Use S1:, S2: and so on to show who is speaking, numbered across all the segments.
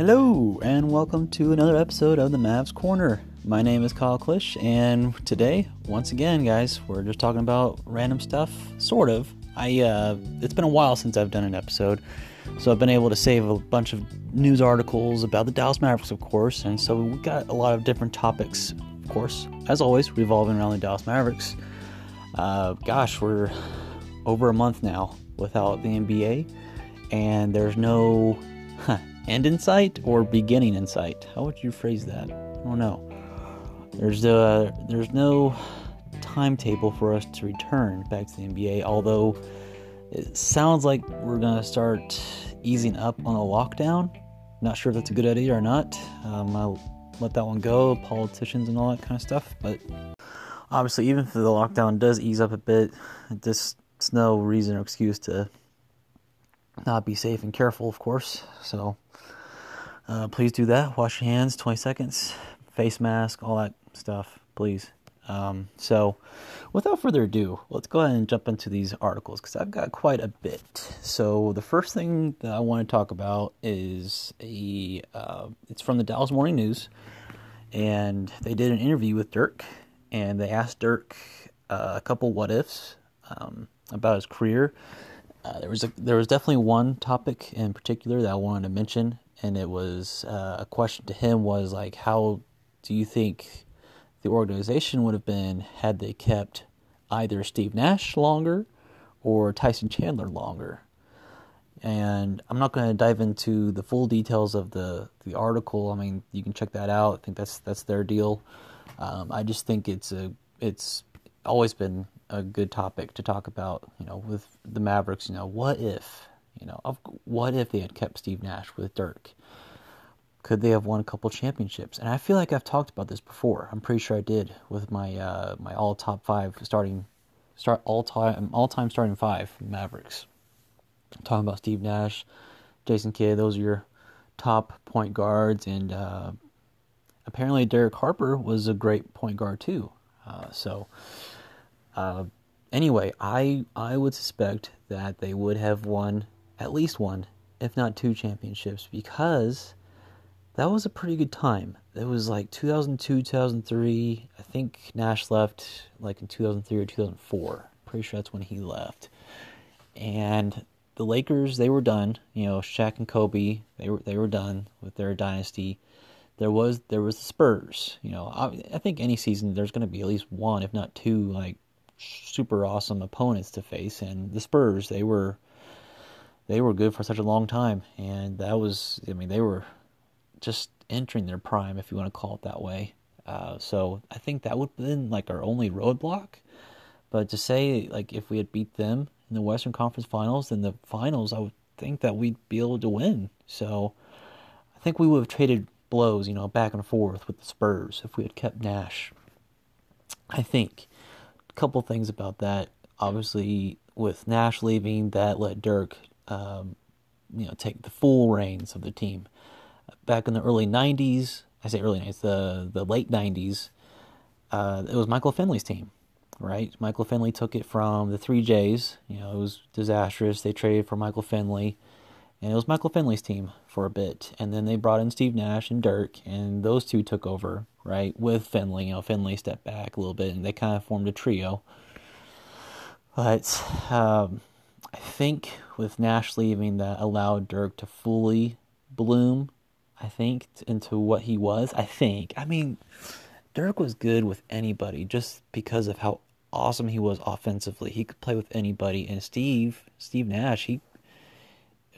S1: Hello, and welcome to another episode of the Mavs Corner. My name is Kyle Klish, and today, once again, guys, we're just talking about random stuff, sort of. I uh, it's been a while since I've done an episode, so I've been able to save a bunch of news articles about the Dallas Mavericks, of course, and so we got a lot of different topics, of course, as always, revolving around the Dallas Mavericks. Uh, gosh, we're over a month now without the NBA, and there's no end in sight or beginning in sight. How would you phrase that? I don't know. There's uh, there's no timetable for us to return back to the NBA, although it sounds like we're gonna start easing up on the lockdown. Not sure if that's a good idea or not. Um, I'll let that one go, politicians and all that kind of stuff. But obviously, even if the lockdown does ease up a bit, this it's no reason or excuse to not be safe and careful, of course. So uh, please do that. Wash your hands, 20 seconds, face mask, all that stuff, please. Um, so, without further ado, let's go ahead and jump into these articles because I've got quite a bit. So, the first thing that I want to talk about is a uh, it's from the Dallas Morning News, and they did an interview with Dirk, and they asked Dirk uh, a couple what ifs um, about his career. Uh, there was a, there was definitely one topic in particular that I wanted to mention, and it was uh, a question to him was like, how do you think the organization would have been had they kept either Steve Nash longer or Tyson Chandler longer? And I'm not going to dive into the full details of the the article. I mean, you can check that out. I think that's that's their deal. Um, I just think it's a it's always been a good topic to talk about. You know, with the Mavericks. You know, what if you know, what if they had kept Steve Nash with Dirk? Could they have won a couple championships? And I feel like I've talked about this before. I'm pretty sure I did with my uh, my all top five starting start all time all time starting five Mavericks. I'm talking about Steve Nash, Jason Kidd. Those are your top point guards, and uh, apparently Derek Harper was a great point guard too. Uh, so uh, anyway, I I would suspect that they would have won at least one, if not two championships, because that was a pretty good time. It was like 2002, 2003. I think Nash left like in 2003 or 2004. Pretty sure that's when he left. And the Lakers, they were done. You know, Shaq and Kobe, they were they were done with their dynasty. There was there was the Spurs. You know, I, I think any season there's going to be at least one, if not two, like super awesome opponents to face. And the Spurs, they were they were good for such a long time, and that was I mean they were just entering their prime, if you want to call it that way. Uh, so I think that would have been like our only roadblock. But to say like if we had beat them in the Western Conference Finals, then the finals, I would think that we'd be able to win. So I think we would have traded blows, you know, back and forth with the Spurs if we had kept Nash. I think couple things about that. Obviously, with Nash leaving, that let Dirk um, you know, take the full reins of the team. Back in the early '90s, I say early '90s, the the late '90s, uh, it was Michael Finley's team, right? Michael Finley took it from the three J's. You know, it was disastrous. They traded for Michael Finley, and it was Michael Finley's team for a bit. And then they brought in Steve Nash and Dirk, and those two took over, right? With Finley, you know, Finley stepped back a little bit, and they kind of formed a trio. But um, I think with Nash leaving, that allowed Dirk to fully bloom. I think into what he was. I think. I mean, Dirk was good with anybody just because of how awesome he was offensively. He could play with anybody. And Steve, Steve Nash, he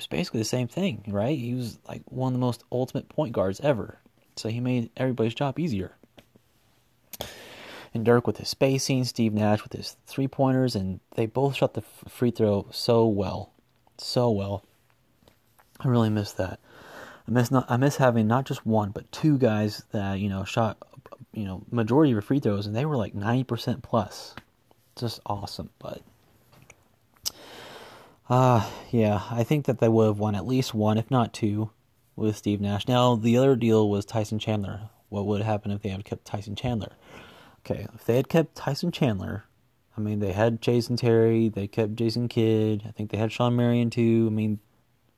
S1: was basically the same thing, right? He was like one of the most ultimate point guards ever. So he made everybody's job easier and Dirk with his spacing, Steve Nash with his three pointers, and they both shot the free throw so well, so well. I really miss that. I miss not I miss having not just one but two guys that you know shot you know majority of your free throws, and they were like ninety percent plus. Just awesome, but. Uh, yeah, I think that they would have won at least one, if not two, with Steve Nash. Now, the other deal was Tyson Chandler. What would happen if they had kept Tyson Chandler? Okay, if they had kept Tyson Chandler, I mean, they had Jason Terry, they kept Jason Kidd, I think they had Shawn Marion too. I mean,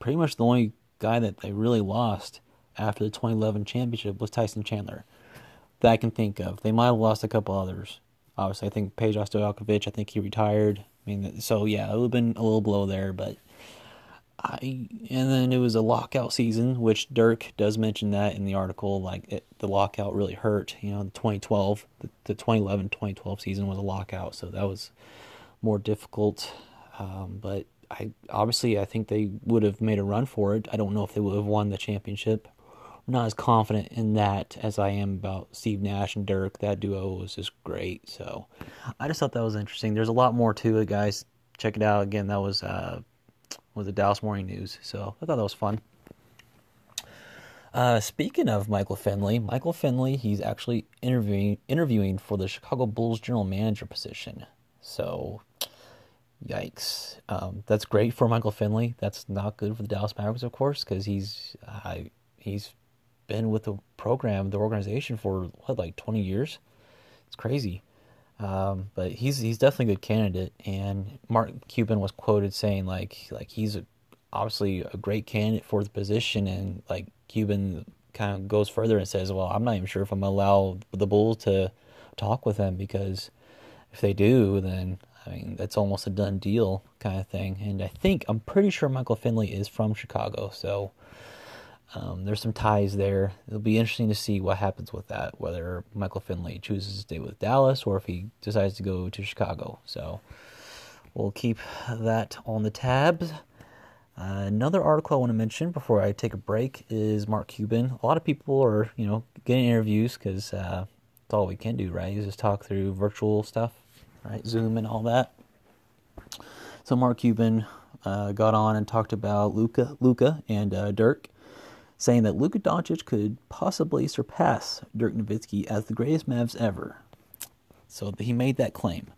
S1: pretty much the only guy that they really lost after the 2011 championship was Tyson Chandler that I can think of. They might have lost a couple others. Obviously, I think Peja Stojakovic, I think he retired. I mean, so yeah, it would have been a little blow there, but I and then it was a lockout season, which Dirk does mention that in the article. Like it, the lockout really hurt. You know, the 2012, the, the 2011 2012 season was a lockout, so that was more difficult. Um, but I obviously I think they would have made a run for it. I don't know if they would have won the championship. I'm not as confident in that as I am about Steve Nash and Dirk. That duo was just great. So I just thought that was interesting. There's a lot more to it, guys. Check it out again. That was uh, was the Dallas Morning News. So I thought that was fun. Uh, speaking of Michael Finley, Michael Finley, he's actually interviewing interviewing for the Chicago Bulls general manager position. So, yikes! Um, that's great for Michael Finley. That's not good for the Dallas Mavericks, of course, because he's uh, he's been with the program, the organization for what, like twenty years. It's crazy. Um, but he's he's definitely a good candidate, and Mark Cuban was quoted saying like like he's a, obviously a great candidate for the position, and like Cuban kind of goes further and says, well, I'm not even sure if I'm gonna allow the Bulls to talk with him because if they do, then I mean that's almost a done deal kind of thing. And I think I'm pretty sure Michael Finley is from Chicago, so um, there's some ties there. It'll be interesting to see what happens with that, whether Michael Finley chooses to stay with Dallas or if he decides to go to Chicago. So we'll keep that on the tabs. Uh, another article I want to mention before I take a break is Mark Cuban. A lot of people are, you know, getting interviews because uh, all we can do, right? Is just talk through virtual stuff, right? Zoom and all that. So Mark Cuban uh, got on and talked about Luka, Luka and uh, Dirk saying that Luka Doncic could possibly surpass Dirk Nowitzki as the greatest Mavs ever. So he made that claim.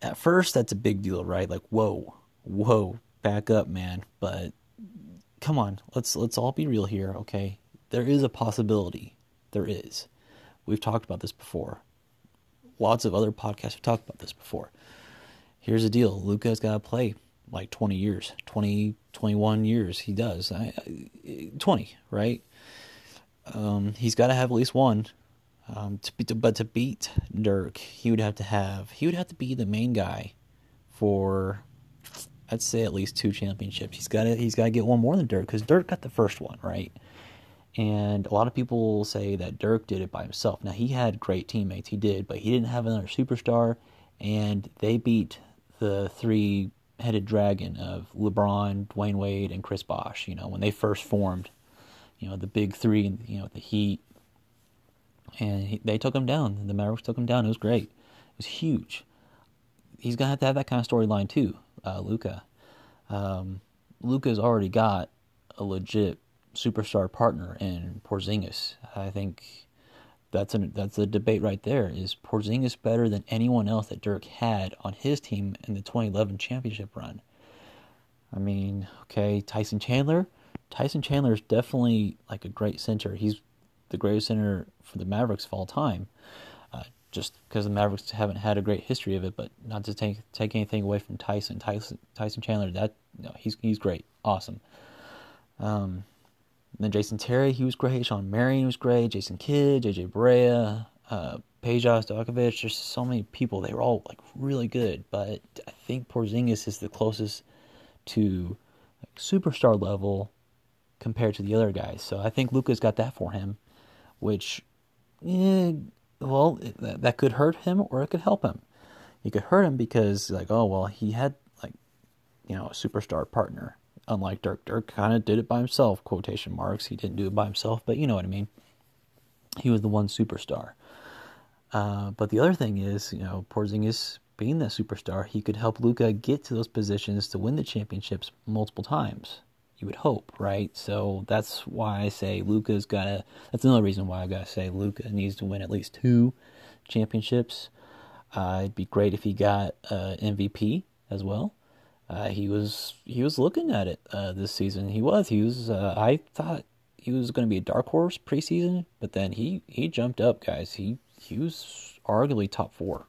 S1: At first, that's a big deal, right? Like, whoa, whoa, back up, man. But come on, let's let's all be real here, okay? There is a possibility. There is. We've talked about this before. Lots of other podcasts have talked about this before. Here's the deal: Luka's got to play like 20 years, 20, 21 years. He does. I, 20, right? Um, he's got to have at least one. Um, to be, to, but to beat Dirk, he would have to have he would have to be the main guy for I'd say at least two championships. He's got to he's got to get one more than Dirk because Dirk got the first one, right? And a lot of people say that Dirk did it by himself. Now he had great teammates, he did, but he didn't have another superstar, and they beat the three headed dragon of LeBron, Dwyane Wade, and Chris Bosh. You know, when they first formed, you know, the big three, you know, the Heat, and he, they took him down. The Mavericks took him down. It was great. It was huge. He's gonna have to have that kind of storyline too, uh, Luka. Um, Luka's already got a legit superstar partner in Porzingis. I think that's a that's a debate right there. Is Porzingis better than anyone else that Dirk had on his team in the 2011 championship run? I mean, okay, Tyson Chandler. Tyson Chandler is definitely like a great center. He's the greatest center for the Mavericks of all time. Uh, just because the Mavericks haven't had a great history of it, but not to take take anything away from Tyson. Tyson Tyson Chandler, that no, he's he's great, awesome. Um, and then Jason Terry, he was great. Shawn Marion was great. Jason Kidd, JJ Barea, uh, Peja Stojakovic. There's so many people. They were all like really good. But I think Porzingis is the closest to like, superstar level compared to the other guys. So I think Luka's got that for him, which, eh, well, that, that could hurt him or it could help him. He could hurt him because like, oh well, he had like, you know, a superstar partner unlike Dirk. Dirk kind of did it by himself, quotation marks. He didn't do it by himself, but you know what I mean. He was the one superstar. Uh, but the other thing is, you know, Porzingis being that superstar, he could help Luka get to those positions to win the championships multiple times. You would hope, right? So that's why I say Luka's got to. That's another reason why I gotta say Luca needs to win at least two championships. Uh, it'd be great if he got uh, MVP as well. Uh, he was he was looking at it uh, this season. He was he was. Uh, I thought he was going to be a dark horse preseason, but then he he jumped up, guys. He he was arguably top four.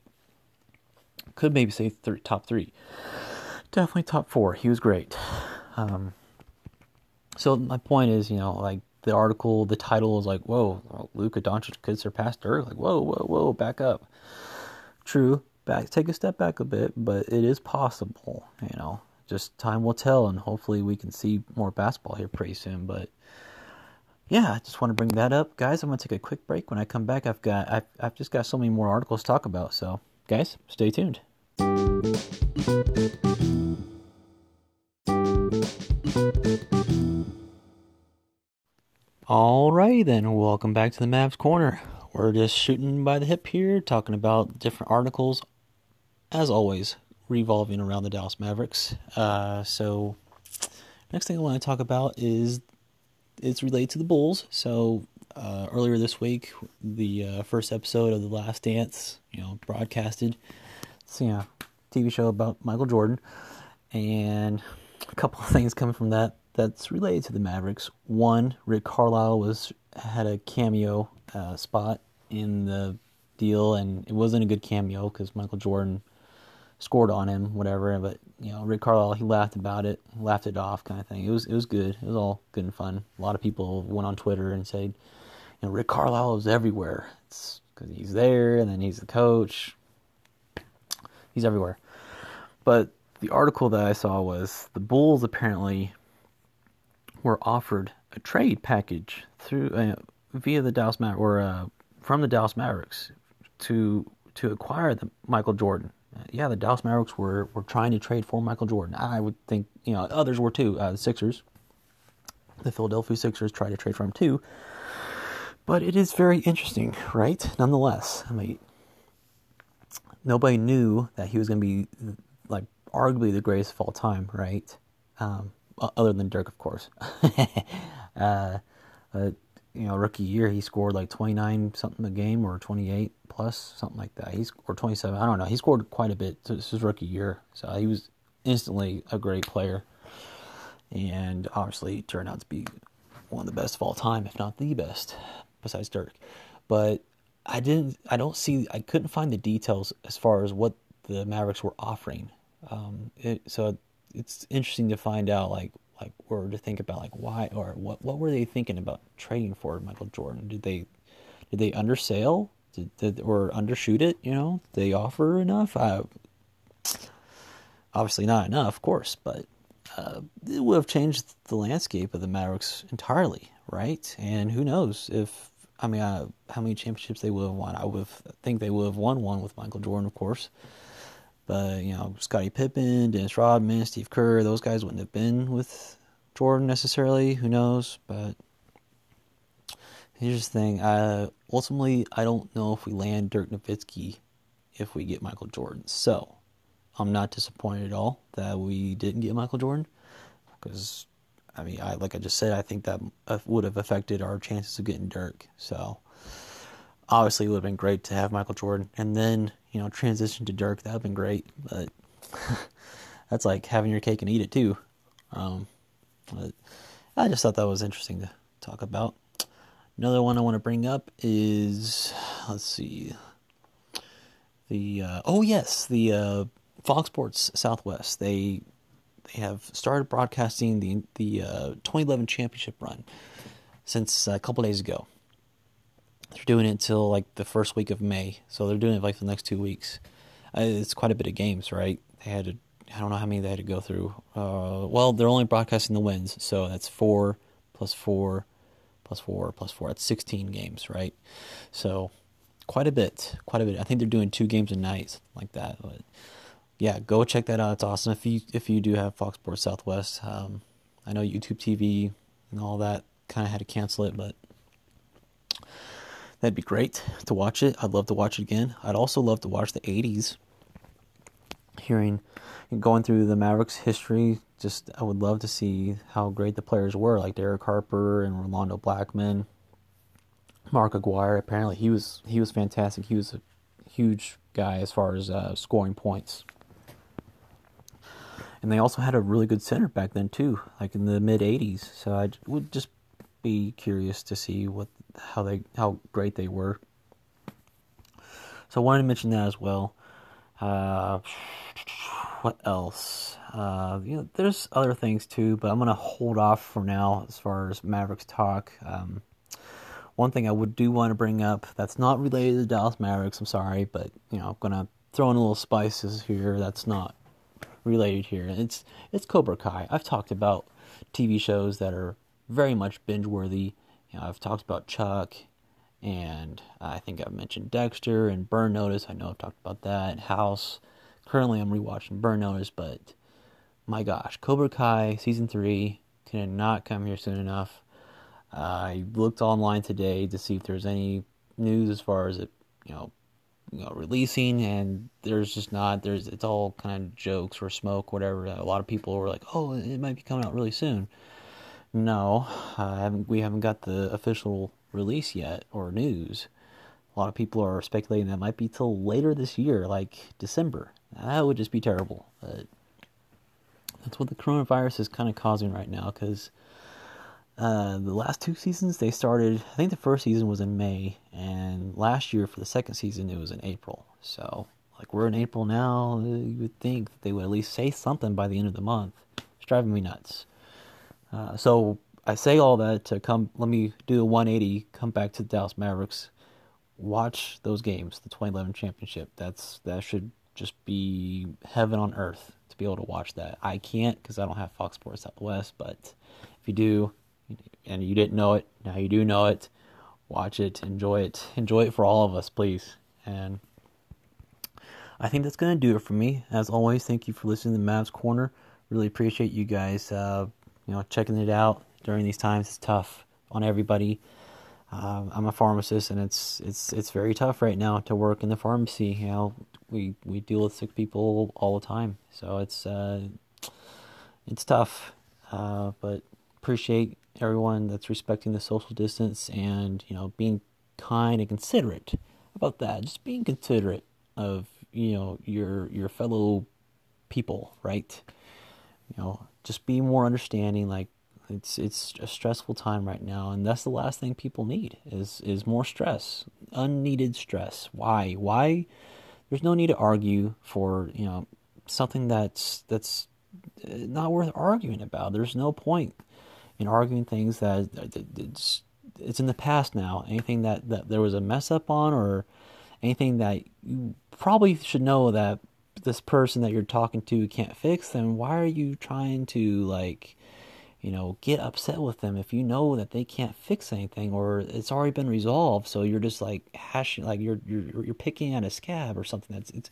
S1: Could maybe say th- top three. Definitely top four. He was great. Um, so my point is, you know, like the article, the title is like, "Whoa, Luka Doncic could surpass Dirk." Like, whoa, whoa, whoa, back up. True, back, take a step back a bit, but it is possible. You know, just time will tell, and hopefully we can see more basketball here pretty soon. But yeah, I just want to bring that up, guys. I'm gonna take a quick break. When I come back, I've got I've, I've just got so many more articles to talk about. So, guys, stay tuned. Alrighty then, welcome back to the Mavs Corner. We're just shooting by the hip here, talking about different articles, as always, revolving around the Dallas Mavericks. Uh, so, next thing I want to talk about is it's related to the Bulls. So, uh, earlier this week, the uh, first episode of The Last Dance, you know, broadcasted. It's, know, TV show about Michael Jordan, and a couple of things coming from that that's related to the Mavericks. One, Rick Carlisle was had a cameo uh, spot in the deal, and it wasn't a good cameo because Michael Jordan scored on him, whatever. But you know, Rick Carlisle he laughed about it, laughed it off, kind of thing. It was it was good. It was all good and fun. A lot of people went on Twitter and said, you know, Rick Carlisle is everywhere. It's because he's there, and then he's the coach. He's everywhere. But the article that I saw was the Bulls apparently were offered a trade package through uh, via the Dallas Mavericks or uh, from the Dallas Mavericks to to acquire the Michael Jordan. Yeah, the Dallas Mavericks were were trying to trade for Michael Jordan. I would think you know others were too. Uh, the Sixers, the Philadelphia Sixers, tried to trade for him too. But it is very interesting, right? Nonetheless, I mean, nobody knew that he was going to be like arguably the greatest of all time, right? Um, other than Dirk, of course. uh, uh, you know, rookie year he scored like 29 something a game or 28 plus something like that. He's or 27. I don't know. He scored quite a bit. So this is rookie year, so he was instantly a great player, and obviously turned out to be one of the best of all time, if not the best, besides Dirk. But I didn't. I don't see. I couldn't find the details as far as what the Mavericks were offering. Um, it, so it's interesting to find out like like were to think about like why or what what were they thinking about trading for Michael Jordan? Did they did they undersell? Did, did or undershoot it? You know, did they offer enough? I, obviously not enough, of course, but uh, it would have changed the landscape of the Mavericks entirely, right? And who knows if I mean, uh, how many championships they would have won? I would think they would have won one with Michael Jordan, of course. But you know, Scottie Pippen, Dennis Rodman, Steve Kerr, those guys wouldn't have been with Jordan necessarily. Who knows? But here's the thing: I, ultimately, I don't know if we land Dirk Nowitzki if we get Michael Jordan. So I'm not disappointed at all that we didn't get Michael Jordan because I mean, I like I just said, I think that would have affected our chances of getting Dirk. So obviously, it would have been great to have Michael Jordan, and then you know, transition to Dirk, that would have been great. But that's like having your cake and eat it too. Um, I just thought that was interesting to talk about. Another one I want to bring up is let's see, the uh, oh yes, the uh, Fox Sports Southwest. They they have started broadcasting the the uh, 2011 championship run since a couple days ago. They're doing it until like the first week of May, so they're doing it like the next two weeks. Uh, it's quite a bit of games, right? They had to, I don't know how many they had to go through. Uh, well, they're only broadcasting the wins, so that's four plus four plus four plus four. That's 16 games, right? So quite a bit, quite a bit. I think they're doing two games a night, like that. But yeah, go check that out. It's awesome. If you if you do have Fox Sports Southwest, um, I know YouTube TV and all that kind of had to cancel it, but That'd be great to watch it. I'd love to watch it again. I'd also love to watch the 80s. Hearing going through the Mavericks history, just I would love to see how great the players were, like Derek Harper and Rolando Blackman, Mark Aguirre. Apparently, he was he was fantastic. He was a huge guy as far as uh, scoring points. And they also had a really good center back then too, like in the mid '80s. So I would just be curious to see what how they how great they were. So I wanted to mention that as well. Uh, what else? Uh, you know, there's other things too, but I'm gonna hold off for now as far as Mavericks talk. Um, one thing I would do want to bring up that's not related to Dallas Mavericks. I'm sorry, but you know, I'm gonna throw in a little spices here. That's not related here. It's it's Cobra Kai. I've talked about TV shows that are very much binge worthy. I've talked about Chuck, and I think I've mentioned Dexter and Burn Notice. I know I've talked about that. House. Currently, I'm rewatching Burn Notice, but my gosh, Cobra Kai season three cannot come here soon enough. Uh, I looked online today to see if there's any news as far as it, you know, you know, releasing, and there's just not. There's it's all kind of jokes or smoke, whatever. A lot of people were like, "Oh, it might be coming out really soon." No, haven't, we haven't got the official release yet or news. A lot of people are speculating that might be till later this year, like December. That would just be terrible. But that's what the coronavirus is kind of causing right now because uh, the last two seasons they started. I think the first season was in May, and last year for the second season it was in April. So like we're in April now, you would think they would at least say something by the end of the month. It's driving me nuts. Uh, so I say all that to come. Let me do a 180. Come back to the Dallas Mavericks. Watch those games, the 2011 championship. That's that should just be heaven on earth to be able to watch that. I can't because I don't have Fox Sports Southwest. But if you do, and you didn't know it, now you do know it. Watch it, enjoy it, enjoy it for all of us, please. And I think that's gonna do it for me. As always, thank you for listening to Mavs Corner. Really appreciate you guys, uh, you know, checking it out during these times. It's tough on everybody. Uh, I'm a pharmacist, and it's it's it's very tough right now to work in the pharmacy. You know, we we deal with sick people all the time, so it's uh, it's tough. Uh, but appreciate everyone that's respecting the social distance and you know being kind and considerate about that. Just being considerate of you know your your fellow people, right? You know, just be more understanding. Like it's it's a stressful time right now, and that's the last thing people need is is more stress, unneeded stress. Why? Why? There's no need to argue for you know something that's that's uh, not worth arguing about. There's no point in arguing things that it's it's in the past now. Anything that that there was a mess up on, or anything that you probably should know that this person that you're talking to can't fix, then why are you trying to like you know, get upset with them if you know that they can't fix anything or it's already been resolved. So you're just like hashing, like you're you're you're picking at a scab or something that's it's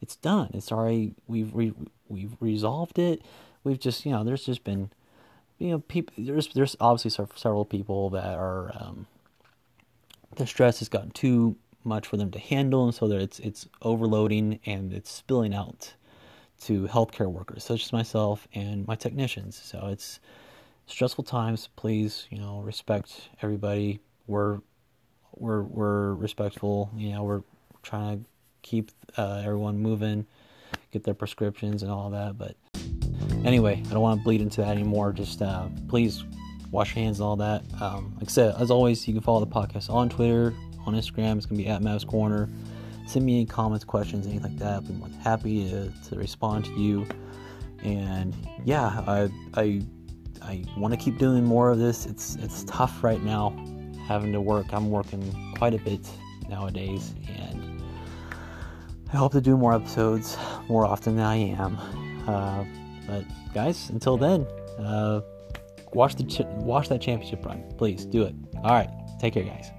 S1: it's done. It's already we've we, we've resolved it. We've just you know there's just been you know people there's there's obviously several people that are um, the stress has gotten too much for them to handle, and so that it's it's overloading and it's spilling out to healthcare workers such as myself and my technicians. So it's stressful times. Please, you know, respect everybody. We're we're we're respectful. You know, we're trying to keep uh, everyone moving, get their prescriptions and all that. But anyway, I don't want to bleed into that anymore. Just uh, please wash your hands and all that. Um, like I said, as always, you can follow the podcast on Twitter, on Instagram. It's gonna be at Mavs Corner. Send me any comments, questions, anything like that. I'll be more than happy to, to respond to you. And yeah, I I I want to keep doing more of this. It's it's tough right now, having to work. I'm working quite a bit nowadays, and I hope to do more episodes more often than I am. Uh, but guys, until then, uh, watch the ch- watch that championship run, please do it. All right, take care, guys.